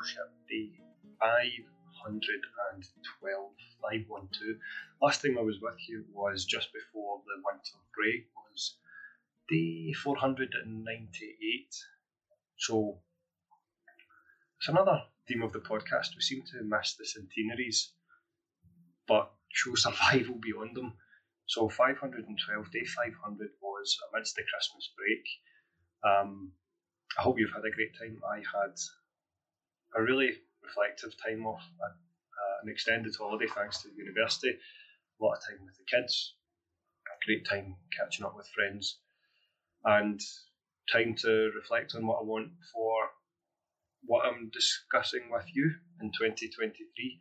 on Day 512. 512. Last time I was with you was just before the winter break, was day 498. So it's another theme of the podcast. We seem to miss the centenaries, but show survival beyond them. So 512, day 500 was amidst the Christmas break. Um, I hope you've had a great time. I had a really reflective time off, uh, an extended holiday thanks to the university, a lot of time with the kids, a great time catching up with friends, and time to reflect on what I want for what I'm discussing with you in 2023,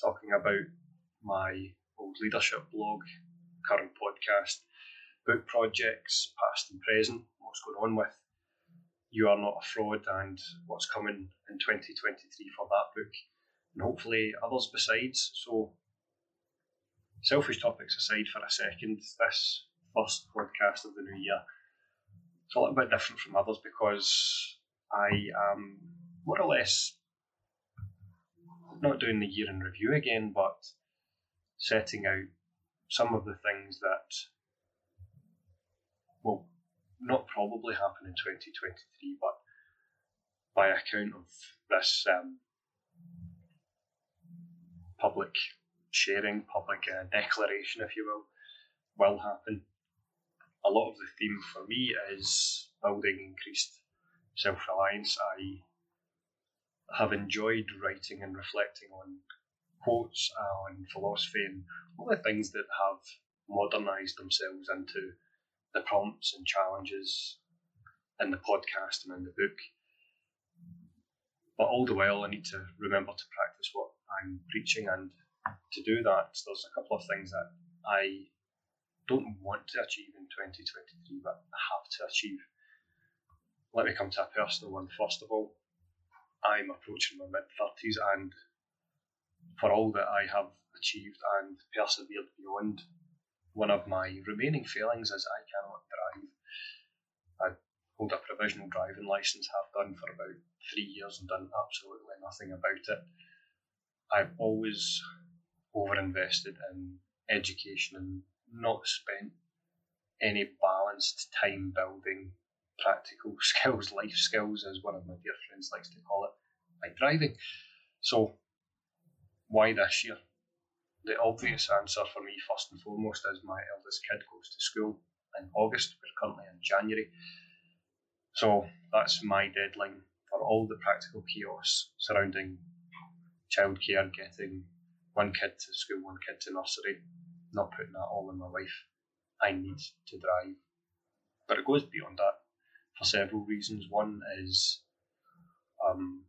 talking about my old leadership blog, current podcast, book projects, past and present, what's going on with You Are Not a Fraud and what's coming in 2023 for that book, and hopefully others besides. So, selfish topics aside for a second, this first podcast of the new year it's a little bit different from others because I am more or less not doing the year in review again, but setting out some of the things that not probably happen in 2023, but by account of this um, public sharing, public uh, declaration, if you will, will happen. A lot of the theme for me is building increased self reliance. I have enjoyed writing and reflecting on quotes, uh, on philosophy, and all the things that have modernised themselves into the prompts and challenges in the podcast and in the book. But all the while, I need to remember to practice what I'm preaching, and to do that, there's a couple of things that I don't want to achieve in 2023, but I have to achieve. Let me come to a personal one first of all. I'm approaching my mid 30s, and for all that I have achieved and persevered beyond, one of my remaining failings is I cannot drive. I hold a provisional driving license, have done for about three years and done absolutely nothing about it. I've always overinvested in education and not spent any balanced time building practical skills, life skills, as one of my dear friends likes to call it, like driving. So, why this year? The obvious answer for me, first and foremost, is my eldest kid goes to school in August. We're currently in January. So, that's my deadline for all the practical chaos surrounding childcare, getting one kid to school, one kid to nursery, not putting that all on my wife. I need to drive. But it goes beyond that for several reasons. One is um,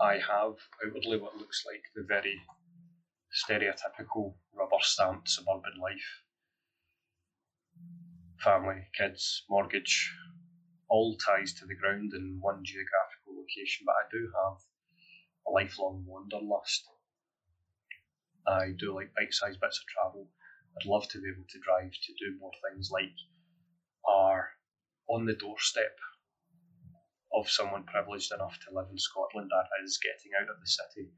I have outwardly what looks like the very stereotypical rubber stamped suburban life family, kids, mortgage, all ties to the ground in one geographical location, but I do have a lifelong wanderlust. I do like bite sized bits of travel. I'd love to be able to drive to do more things like are on the doorstep of someone privileged enough to live in Scotland that is getting out of the city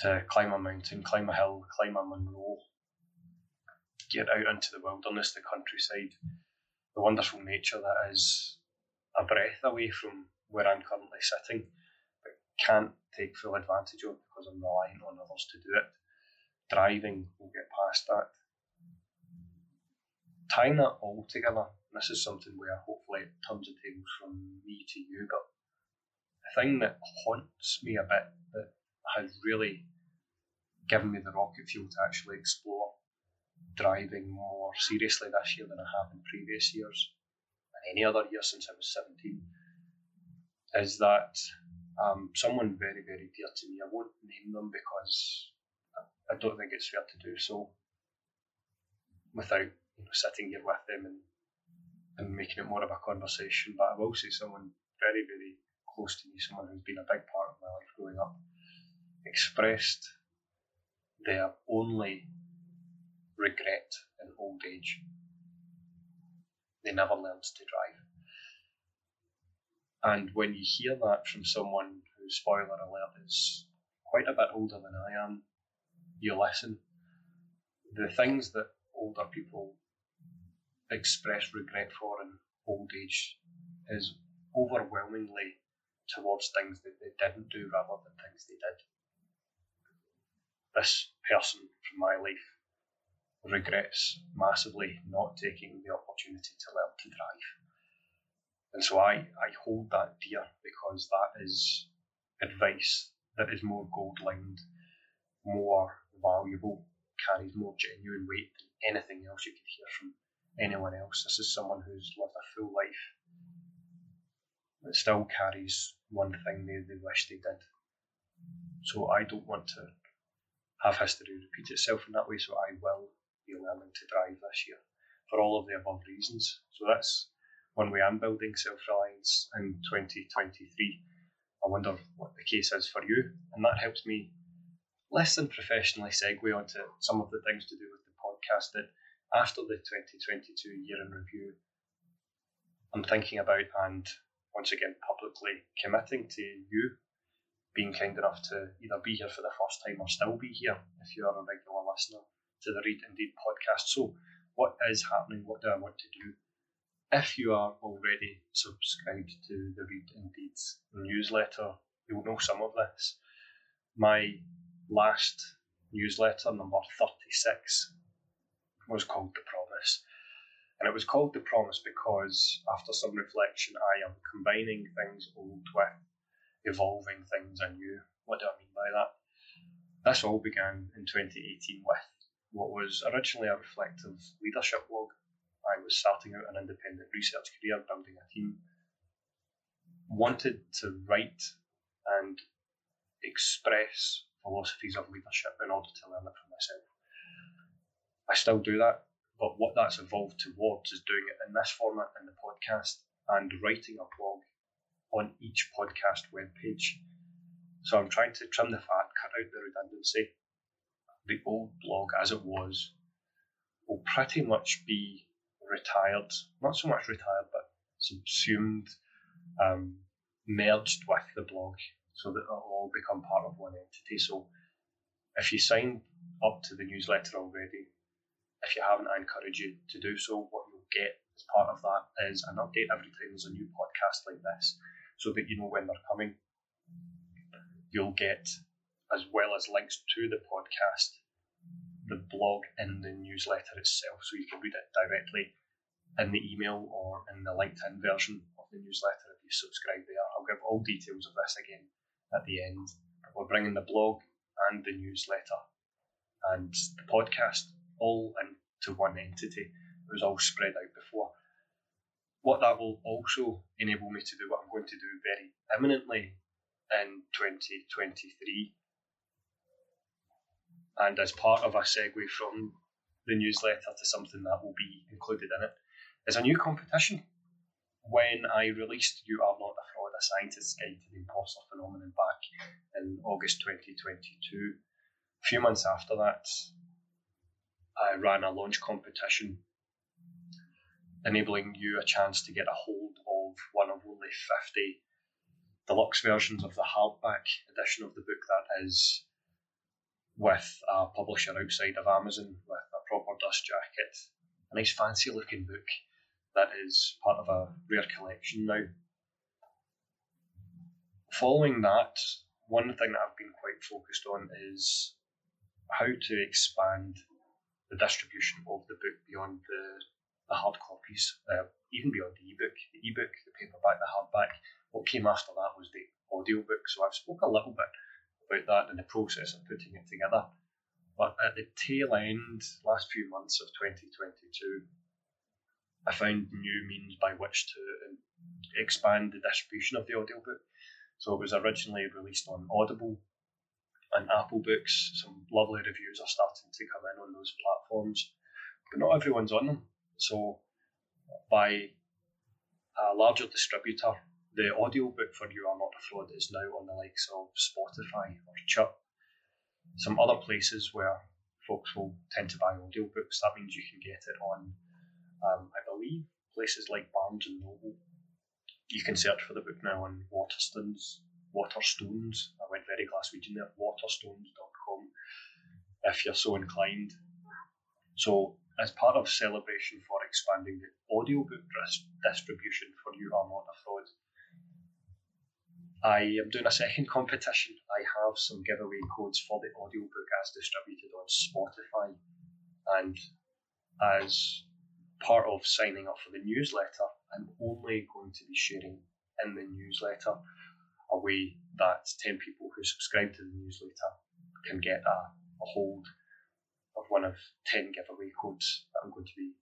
to climb a mountain, climb a hill, climb a Munro, get out into the wilderness, the countryside, the wonderful nature that is a breath away from where I'm currently sitting, but can't take full advantage of because I'm relying on others to do it. Driving will get past that. Tying that all together, this is something where hopefully it turns the tables from me to you, but the thing that haunts me a bit that has really given me the rocket fuel to actually explore driving more seriously this year than I have in previous years and any other year since I was 17 is that um, someone very, very dear to me, I won't name them because I, don't think it's fair to do so without you know, sitting here with them and, and making it more of a conversation. But I will say someone very, very close to me, someone who's been a big part of my life growing up, expressed their only regret in old age. They never learned to drive. And when you hear that from someone who, spoiler alert, is quite a bit older than I am, you listen. The things that older people express regret for in old age is overwhelmingly towards things that they didn't do rather than things they did. This person from my life regrets massively not taking the opportunity to learn to drive. And so I, I hold that dear because that is advice that is more gold lined, more valuable, carries more genuine weight than anything else you could hear from anyone else. This is someone who's lived a full life that still carries one thing they, they wish they did. So I don't want to have history repeat itself in that way, so I will be learning to drive this year for all of the above reasons. So that's one way I'm building self reliance in 2023. I wonder what the case is for you, and that helps me less than professionally segue onto some of the things to do with the podcast that after the 2022 year in review, I'm thinking about and once again publicly committing to you being kind enough to either be here for the first time or still be here if you are a regular listener to the Reid Indeed podcast. So, what is happening? What do I want to do? If you are already subscribed to the Reid Indeed newsletter, you'll know some of this. My last newsletter, number 36, was called The Promise. And it was called The Promise because, after some reflection, I am combining things old with evolving things anew. What do I mean by that? This all began in 2018 with what was originally a reflective leadership blog. I was starting out an independent research career, building a team. Wanted to write and express philosophies of leadership in order to learn it for myself. I still do that, but what that's evolved towards is doing it in this format in the podcast and writing a blog on each podcast webpage. So I'm trying to trim the fat, cut out the redundancy. The old blog as it was will pretty much be retired, not so much retired, but subsumed, um, merged with the blog so that it'll all become part of one entity. So if you signed up to the newsletter already, if you haven't, I encourage you to do so. What you'll get as part of that is an update every time there's a new podcast like this, so that you know when they're coming. You'll get, as well as links to the podcast, the blog in the newsletter itself, so you can read it directly in the email or in the LinkedIn version of the newsletter if you subscribe there. I'll give all details of this again at the end. We're bringing the blog and the newsletter and the podcast all into one entity. It was all spread out before. What that will also enable me to do, what I'm going to do very imminently in 2023, and as part of a segue from the newsletter to something that will be included in it, is a new competition. When I released You Are Not a Fraud, a scientist's guide to the imposter phenomenon back in August 2022, a few months after that, I ran a launch competition enabling you a chance to get a hold of one of only 50 deluxe versions of the hardback edition of the book that is with a publisher outside of Amazon with a proper dust jacket, a nice fancy looking book that is part of a rare collection now. Following that, one thing that I've been quite focused on is how to expand the distribution of the book beyond the, the hard copies, uh, even beyond the ebook, the ebook, the paperback, the hardback. What came after that was the audiobook. So I've spoke a little bit about that in the process of putting it together. But at the tail end, last few months of 2022, I found new means by which to um, expand the distribution of the audiobook. So it was originally released on Audible and Apple Books. Some lovely reviews are starting to come in on those platforms, but not everyone's on them. So, by a larger distributor, the audiobook for You Are Not a Fraud is now on the likes of Spotify or Chirp. Some other places where folks will tend to buy audiobooks, that means you can get it on, um, I believe, places like Barnes and Noble, you can search for the book now on Waterstones. Waterstones. I went very Glaswegian there. Waterstones.com. If you're so inclined. So, as part of celebration for expanding the audiobook dis- distribution for You Are Not a Fraud, I am doing a second competition. I have some giveaway codes for the audiobook as distributed on Spotify. And as part of signing up for the newsletter, I'm only going to be sharing in the newsletter a way that 10 people who subscribe to the newsletter can get a, a hold of one of 10 giveaway codes that I'm going to be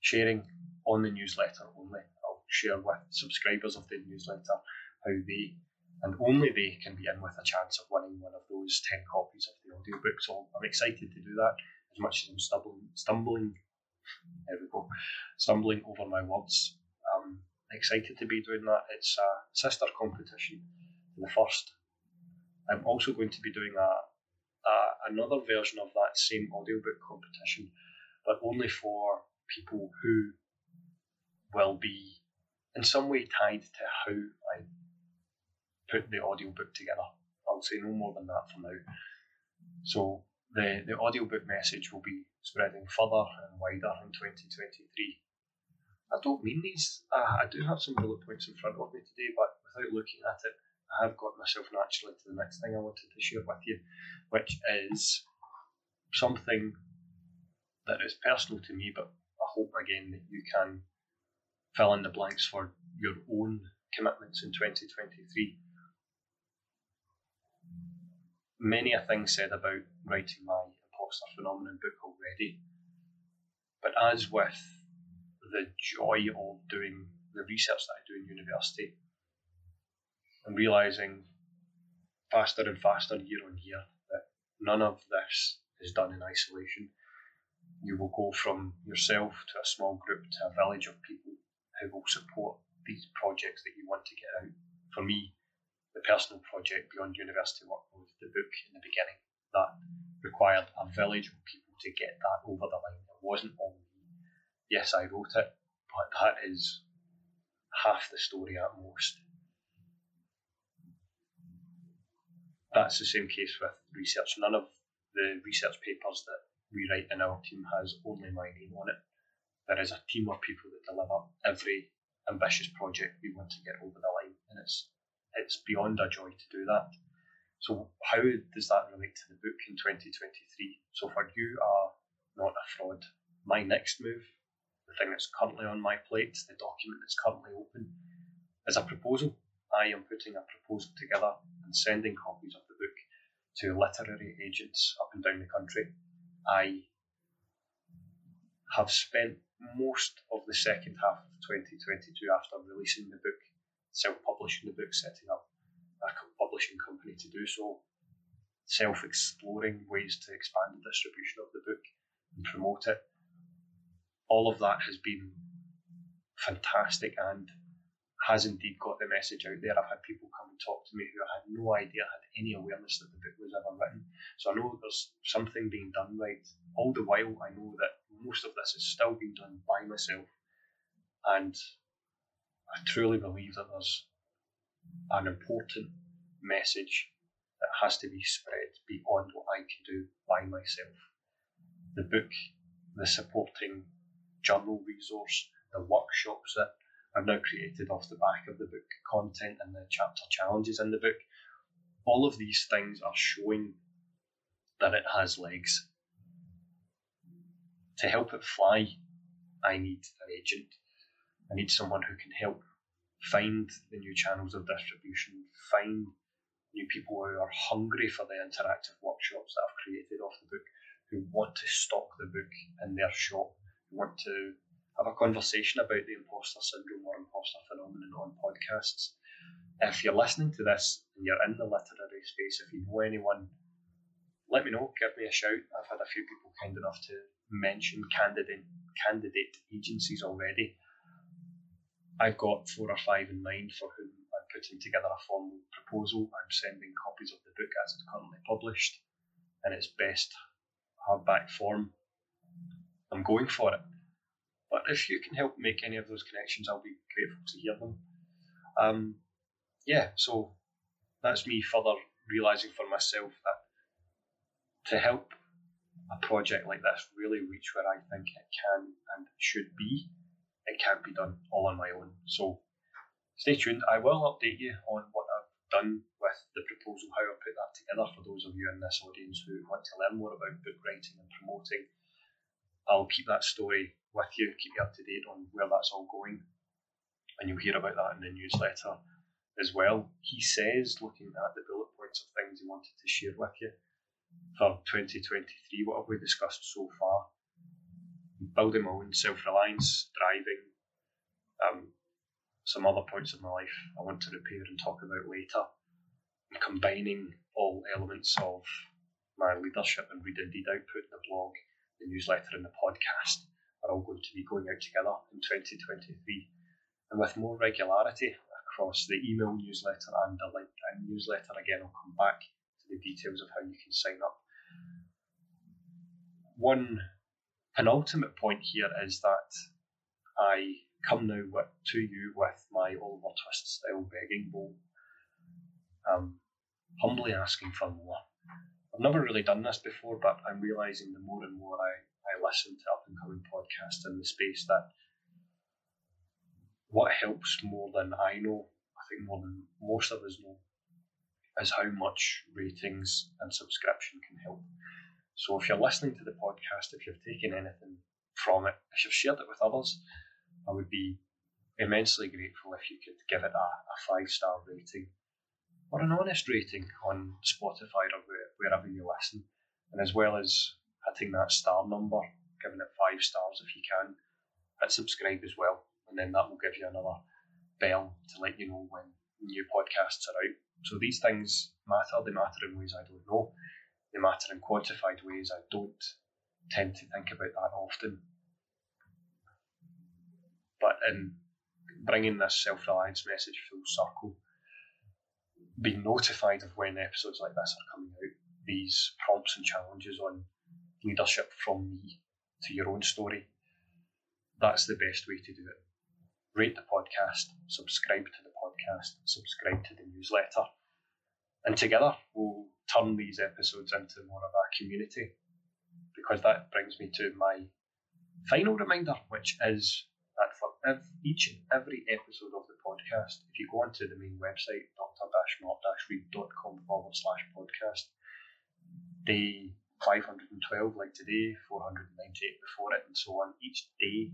sharing on the newsletter only. I'll share with subscribers of the newsletter how they and only they can be in with a chance of winning one of those 10 copies of the audiobook. So I'm excited to do that as much as I'm stumbling, stumbling there we go, stumbling over my words. I'm excited to be doing that. It's a sister competition the first. I'm also going to be doing a, a another version of that same audiobook competition, but only for people who will be in some way tied to how I put the audiobook together. I'll say no more than that for now. So the, the audiobook message will be spreading further and wider in 2023. I don't mean these, uh, I do have some bullet points in front of me today, but without looking at it, I have got myself naturally to the next thing I wanted to share with you, which is something that is personal to me, but I hope again that you can fill in the blanks for your own commitments in 2023 many a thing said about writing my imposter phenomenon book already. But as with the joy of doing the research that I do in university and realizing faster and faster year on year that none of this is done in isolation. You will go from yourself to a small group to a village of people who will support these projects that you want to get out. For me, the personal project beyond university work was the book in the beginning that required a village of people to get that over the line. It wasn't all me. Yes, I wrote it, but that is half the story at most. That's the same case with research. None of the research papers that we write in our team has only my name on it. There is a team of people that deliver every ambitious project we want to get over the line, and it's it's beyond a joy to do that. So how does that relate to the book in 2023? So for you are not a fraud. My next move, the thing that's currently on my plate, the document that's currently open, is a proposal. I am putting a proposal together and sending copies of to literary agents up and down the country. I have spent most of the second half of 2022 after releasing the book self-publishing the book, setting up a publishing company to do so, self-exploring ways to expand the distribution of the book and promote it. All of that has been fantastic and has indeed got the message out there. I've had people come and talk to me who had no idea, had any awareness that the book was ever written. So I know there's something being done right. All the while, I know that most of this is still being done by myself. And I truly believe that there's an important message that has to be spread beyond what I can do by myself. The book, the supporting journal resource, the workshops that I've now created off the back of the book, content and the chapter challenges in the book, all of these things are showing that it has legs. To help it fly, I need an agent. I need someone who can help find the new channels of distribution, find new people who are hungry for the interactive workshops that I've created off the book, who want to stock the book in their shop, who want to have a conversation about the imposter syndrome or imposter phenomenon on podcasts. If you're listening to this and you're in the literary space, if you know anyone, let me know, give me a shout. I've had a few people kind enough to mention candidate candidate agencies already I've got four or five in mind for whom I'm putting together a formal proposal. I'm sending copies of the book as it's currently published in its best hardback form. I'm going for it. But if you can help make any of those connections, I'll be grateful to hear them. Um, yeah, so that's me further realizing for myself that to help a project like this really reach where I think it can and should be, it can't be done all on my own. So stay tuned. I will update you on what I've done with the proposal, how I put that together for those of you in this audience who want to learn more about book writing and promoting. I'll keep that story with you, keep you up to date on where that's all going, and you'll hear about that in the newsletter as well. He says, looking at the bullet points of things he wanted to share with you for 2023, what have we discussed so far? Building my own self reliance, driving, um, some other points of my life I want to repair and talk about later. And combining all elements of my leadership and Reid Indeed output, the blog, the newsletter, and the podcast are all going to be going out together in 2023. And with more regularity across the email newsletter and the LinkedIn newsletter, again, I'll come back to the details of how you can sign up. One penultimate point here is that I come now with, to you with my Oliver Twist style begging bowl, um, humbly asking for more. I've never really done this before, but I'm realizing the more and more I I listen to up and coming podcasts in the space that what helps more than I know, I think more than most of us know, is how much ratings and subscription can help. So if you're listening to the podcast, if you've taken anything from it, if you've shared it with others, I would be immensely grateful if you could give it a, a five star rating or an honest rating on Spotify or wherever you listen. And as well as hitting that star number, giving it five stars if you can. Hit subscribe as well, and then that will give you another bell to let you know when new podcasts are out. So these things matter. They matter in ways I don't know. They matter in quantified ways I don't tend to think about that often. But in bringing this self reliance message full circle, being notified of when episodes like this are coming out, these prompts and challenges on leadership from me to your own story. That's the best way to do it. Rate the podcast, subscribe to the podcast, subscribe to the newsletter, and together we'll turn these episodes into more of a community because that brings me to my final reminder, which is that for each and every episode of the podcast, if you go onto the main website, dr-marc-reid.com forward slash podcast, they 512 like today, 498 before it, and so on. Each day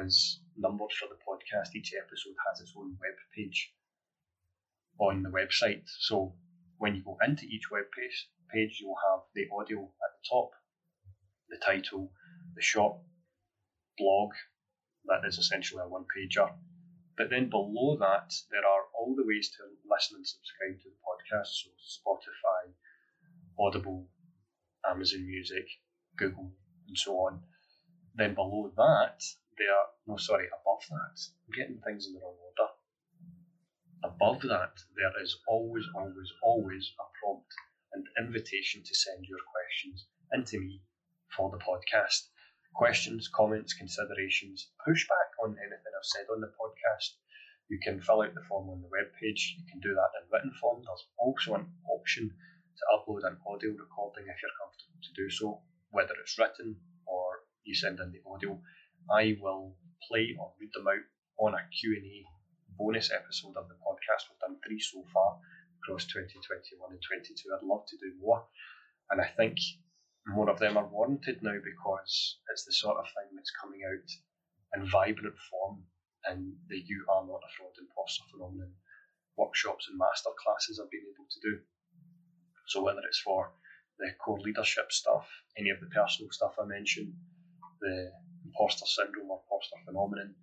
as numbered for the podcast. Each episode has its own web page on the website. So when you go into each web page, page you'll have the audio at the top, the title, the short blog that is essentially a one pager. But then below that, there are all the ways to listen and subscribe to the podcast. So Spotify, Audible, Amazon Music, Google, and so on. Then below that, there, no, sorry, above that, I'm getting things in the wrong order. Above that, there is always, always, always a prompt and invitation to send your questions into me for the podcast. Questions, comments, considerations, pushback on anything I've said on the podcast. You can fill out the form on the webpage. You can do that in written form. There's also an option to upload an audio recording if you're comfortable to do so, whether it's written or you send in the audio. I will play or read them out on a Q&A bonus episode of the podcast. We've done three so far across 2021 and 22. I'd love to do more. And I think more of them are warranted now because it's the sort of thing that's coming out in vibrant form in the You Are Not a Fraud Imposter phenomenon workshops and masterclasses I've been able to do. So whether it's for the core leadership stuff, any of the personal stuff I mentioned, the imposter syndrome or imposter phenomenon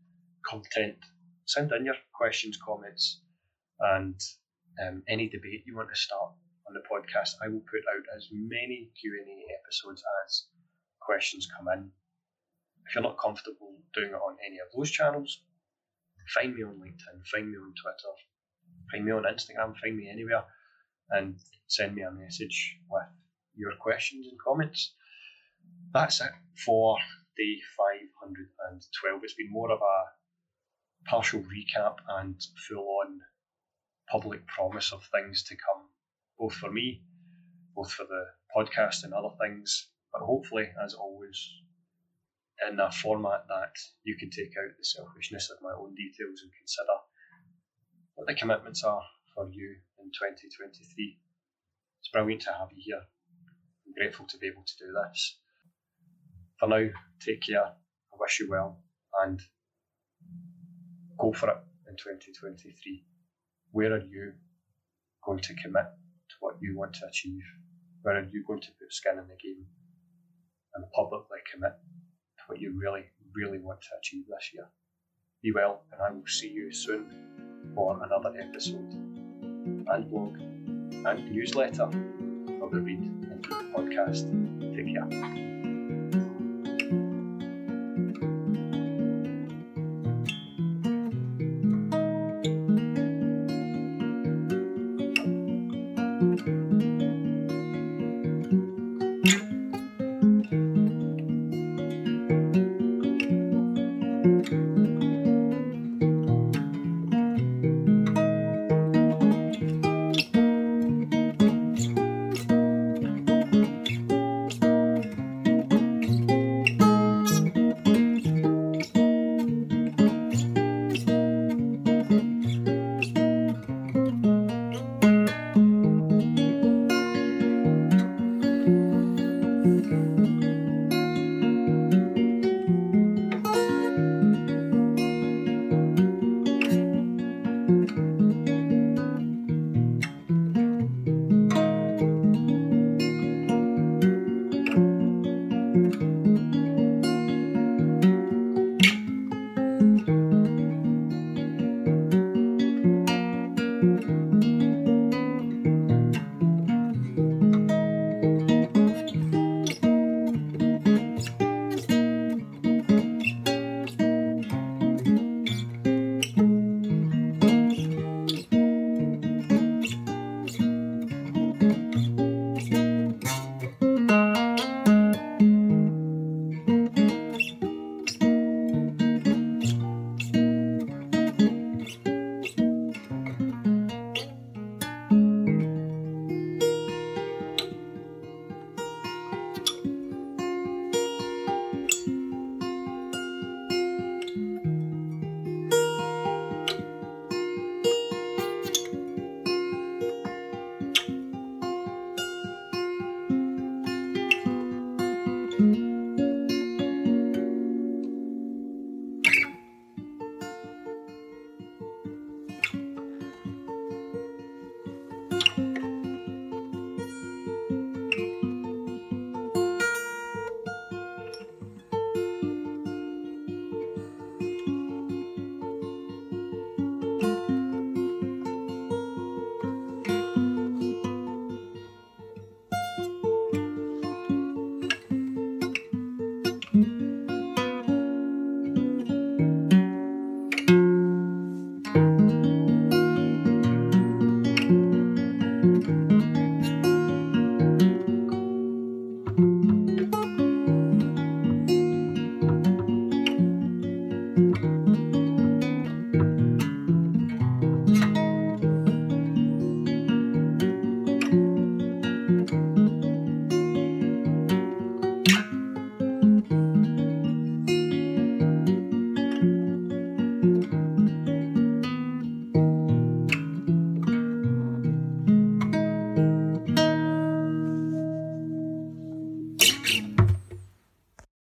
content, send in your questions, comments, and um, any debate you want to start on the podcast. I will put out as many Q and A episodes as questions come in. If you're not comfortable doing it on any of those channels, find me on LinkedIn, find me on Twitter, find me on Instagram, find me anywhere and send me a message with your questions and comments. That's it for day 512. It's been more of a partial recap and full on public promise of things to come, both for me, both for the podcast and other things, but hopefully, as always, in a format that you can take out the selfishness of my own details and consider what the commitments are for you in 2023. It's brilliant to have you here. I'm grateful to be able to do this. For now, take care. I wish you well and go for it in 2023. Where are you going to commit to what you want to achieve? Where are you going to put skin in the game and publicly commit to what you really, really want to achieve this year? Be well, and I will see you soon for another episode and blog and newsletter of the Read and Read podcast. Take care.